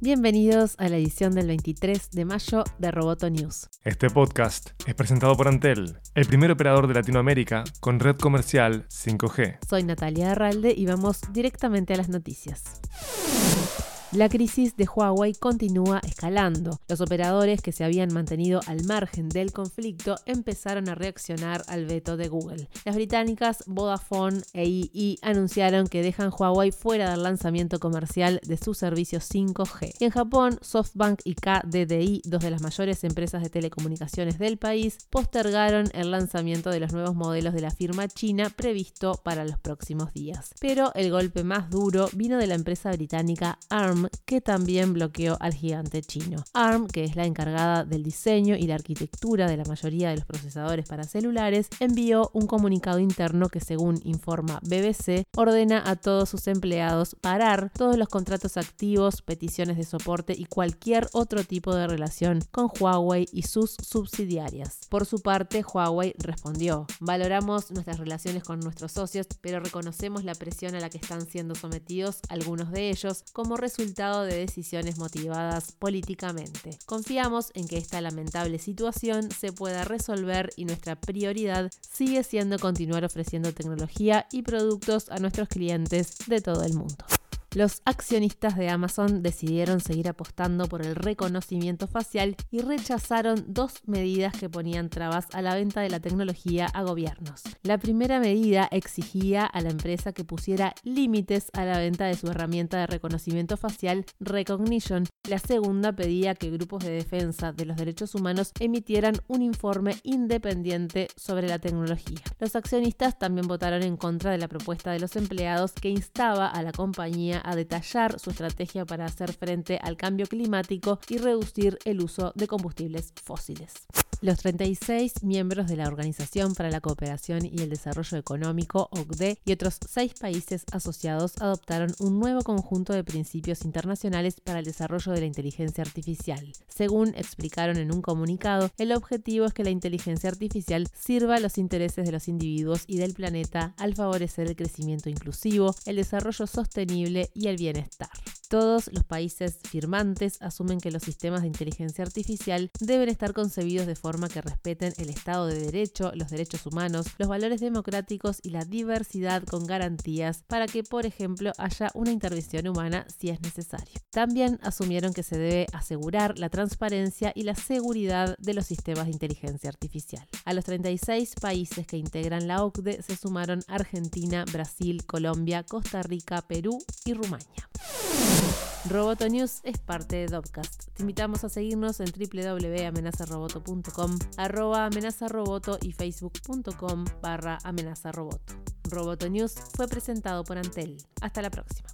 Bienvenidos a la edición del 23 de mayo de Roboto News. Este podcast es presentado por Antel, el primer operador de Latinoamérica con red comercial 5G. Soy Natalia Arralde y vamos directamente a las noticias. La crisis de Huawei continúa escalando. Los operadores que se habían mantenido al margen del conflicto empezaron a reaccionar al veto de Google. Las británicas Vodafone e EE anunciaron que dejan Huawei fuera del lanzamiento comercial de sus servicios 5G. Y en Japón, SoftBank y KDDI, dos de las mayores empresas de telecomunicaciones del país, postergaron el lanzamiento de los nuevos modelos de la firma china previsto para los próximos días. Pero el golpe más duro vino de la empresa británica ARM que también bloqueó al gigante chino. ARM, que es la encargada del diseño y la arquitectura de la mayoría de los procesadores para celulares, envió un comunicado interno que, según informa BBC, ordena a todos sus empleados parar todos los contratos activos, peticiones de soporte y cualquier otro tipo de relación con Huawei y sus subsidiarias. Por su parte, Huawei respondió, valoramos nuestras relaciones con nuestros socios, pero reconocemos la presión a la que están siendo sometidos algunos de ellos como resultado de decisiones motivadas políticamente. Confiamos en que esta lamentable situación se pueda resolver y nuestra prioridad sigue siendo continuar ofreciendo tecnología y productos a nuestros clientes de todo el mundo los accionistas de Amazon decidieron seguir apostando por el reconocimiento facial y rechazaron dos medidas que ponían trabas a la venta de la tecnología a gobiernos. La primera medida exigía a la empresa que pusiera límites a la venta de su herramienta de reconocimiento facial Recognition. La segunda pedía que grupos de defensa de los derechos humanos emitieran un informe independiente sobre la tecnología. Los accionistas también votaron en contra de la propuesta de los empleados que instaba a la compañía a detallar su estrategia para hacer frente al cambio climático y reducir el uso de combustibles fósiles. Los 36 miembros de la Organización para la Cooperación y el Desarrollo Económico, OCDE, y otros seis países asociados adoptaron un nuevo conjunto de principios internacionales para el desarrollo de la inteligencia artificial. Según explicaron en un comunicado, el objetivo es que la inteligencia artificial sirva a los intereses de los individuos y del planeta al favorecer el crecimiento inclusivo, el desarrollo sostenible y el bienestar. Todos los países firmantes asumen que los sistemas de inteligencia artificial deben estar concebidos de forma que respeten el Estado de Derecho, los derechos humanos, los valores democráticos y la diversidad con garantías para que, por ejemplo, haya una intervención humana si es necesario. También asumieron que se debe asegurar la transparencia y la seguridad de los sistemas de inteligencia artificial. A los 36 países que integran la OCDE se sumaron Argentina, Brasil, Colombia, Costa Rica, Perú y Rumania. Roboto News es parte de Dopcast. Te invitamos a seguirnos en www.amenazaroboto.com, arroba amenazaroboto y facebook.com barra amenazaroboto. Roboto News fue presentado por Antel. Hasta la próxima.